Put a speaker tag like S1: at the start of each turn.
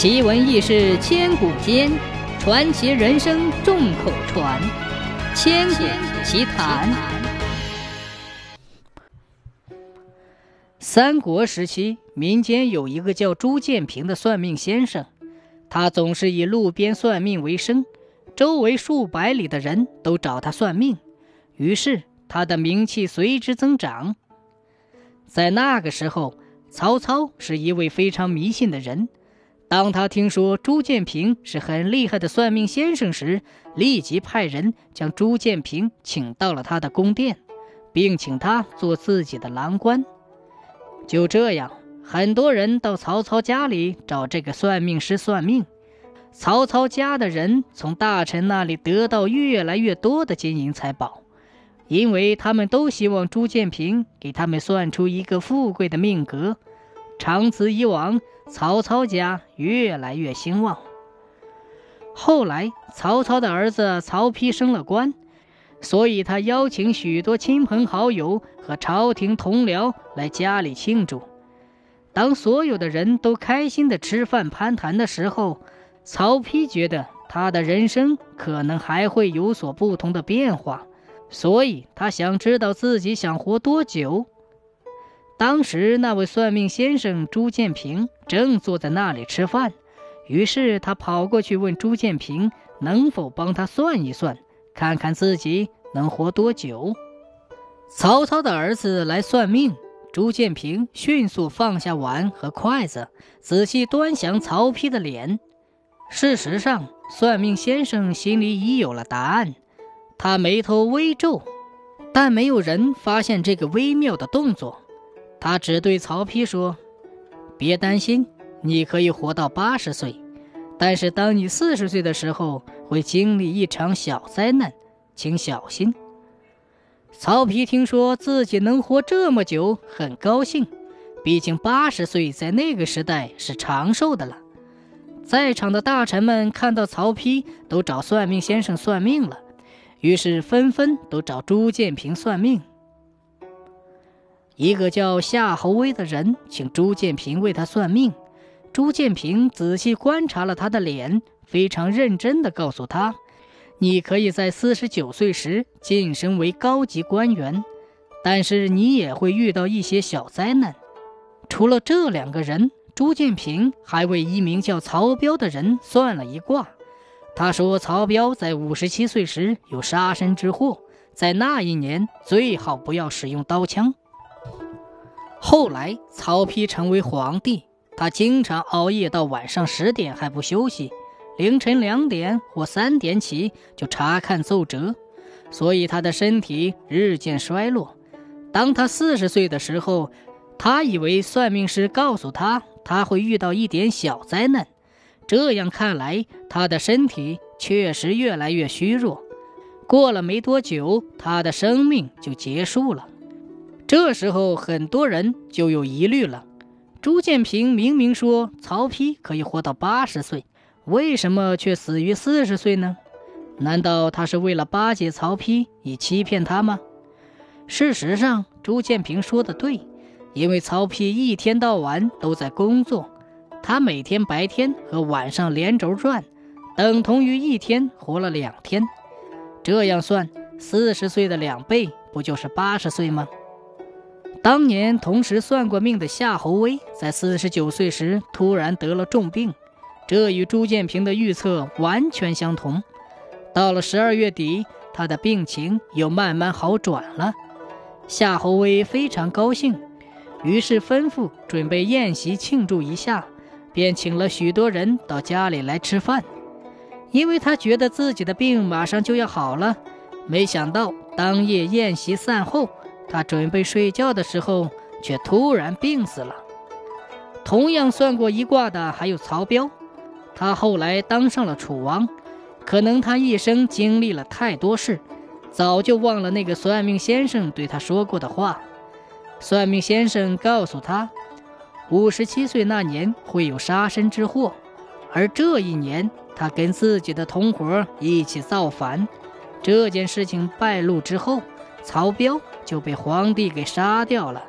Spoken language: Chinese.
S1: 奇闻异事千古间，传奇人生众口传。千古奇谈。三国时期，民间有一个叫朱建平的算命先生，他总是以路边算命为生，周围数百里的人都找他算命，于是他的名气随之增长。在那个时候，曹操是一位非常迷信的人。当他听说朱建平是很厉害的算命先生时，立即派人将朱建平请到了他的宫殿，并请他做自己的郎官。就这样，很多人到曹操家里找这个算命师算命。曹操家的人从大臣那里得到越来越多的金银财宝，因为他们都希望朱建平给他们算出一个富贵的命格。长此以往，曹操家越来越兴旺。后来，曹操的儿子曹丕升了官，所以他邀请许多亲朋好友和朝廷同僚来家里庆祝。当所有的人都开心的吃饭攀谈的时候，曹丕觉得他的人生可能还会有所不同的变化，所以他想知道自己想活多久。当时那位算命先生朱建平正坐在那里吃饭，于是他跑过去问朱建平能否帮他算一算，看看自己能活多久。曹操的儿子来算命，朱建平迅速放下碗和筷子，仔细端详曹丕的脸。事实上，算命先生心里已有了答案，他眉头微皱，但没有人发现这个微妙的动作。他只对曹丕说：“别担心，你可以活到八十岁，但是当你四十岁的时候，会经历一场小灾难，请小心。”曹丕听说自己能活这么久，很高兴，毕竟八十岁在那个时代是长寿的了。在场的大臣们看到曹丕都找算命先生算命了，于是纷纷都找朱建平算命。一个叫夏侯威的人请朱建平为他算命，朱建平仔细观察了他的脸，非常认真地告诉他：“你可以在四十九岁时晋升为高级官员，但是你也会遇到一些小灾难。”除了这两个人，朱建平还为一名叫曹彪的人算了一卦。他说：“曹彪在五十七岁时有杀身之祸，在那一年最好不要使用刀枪。”后来，曹丕成为皇帝，他经常熬夜到晚上十点还不休息，凌晨两点或三点起就查看奏折，所以他的身体日渐衰落。当他四十岁的时候，他以为算命师告诉他他会遇到一点小灾难，这样看来，他的身体确实越来越虚弱。过了没多久，他的生命就结束了。这时候，很多人就有疑虑了。朱建平明明说曹丕可以活到八十岁，为什么却死于四十岁呢？难道他是为了巴结曹丕，以欺骗他吗？事实上，朱建平说的对，因为曹丕一天到晚都在工作，他每天白天和晚上连轴转，等同于一天活了两天。这样算，四十岁的两倍不就是八十岁吗？当年同时算过命的夏侯威，在四十九岁时突然得了重病，这与朱建平的预测完全相同。到了十二月底，他的病情又慢慢好转了。夏侯威非常高兴，于是吩咐准备宴席庆祝一下，便请了许多人到家里来吃饭。因为他觉得自己的病马上就要好了，没想到当夜宴席散后。他准备睡觉的时候，却突然病死了。同样算过一卦的还有曹彪，他后来当上了楚王。可能他一生经历了太多事，早就忘了那个算命先生对他说过的话。算命先生告诉他，五十七岁那年会有杀身之祸，而这一年他跟自己的同伙一起造反。这件事情败露之后。曹彪就被皇帝给杀掉了。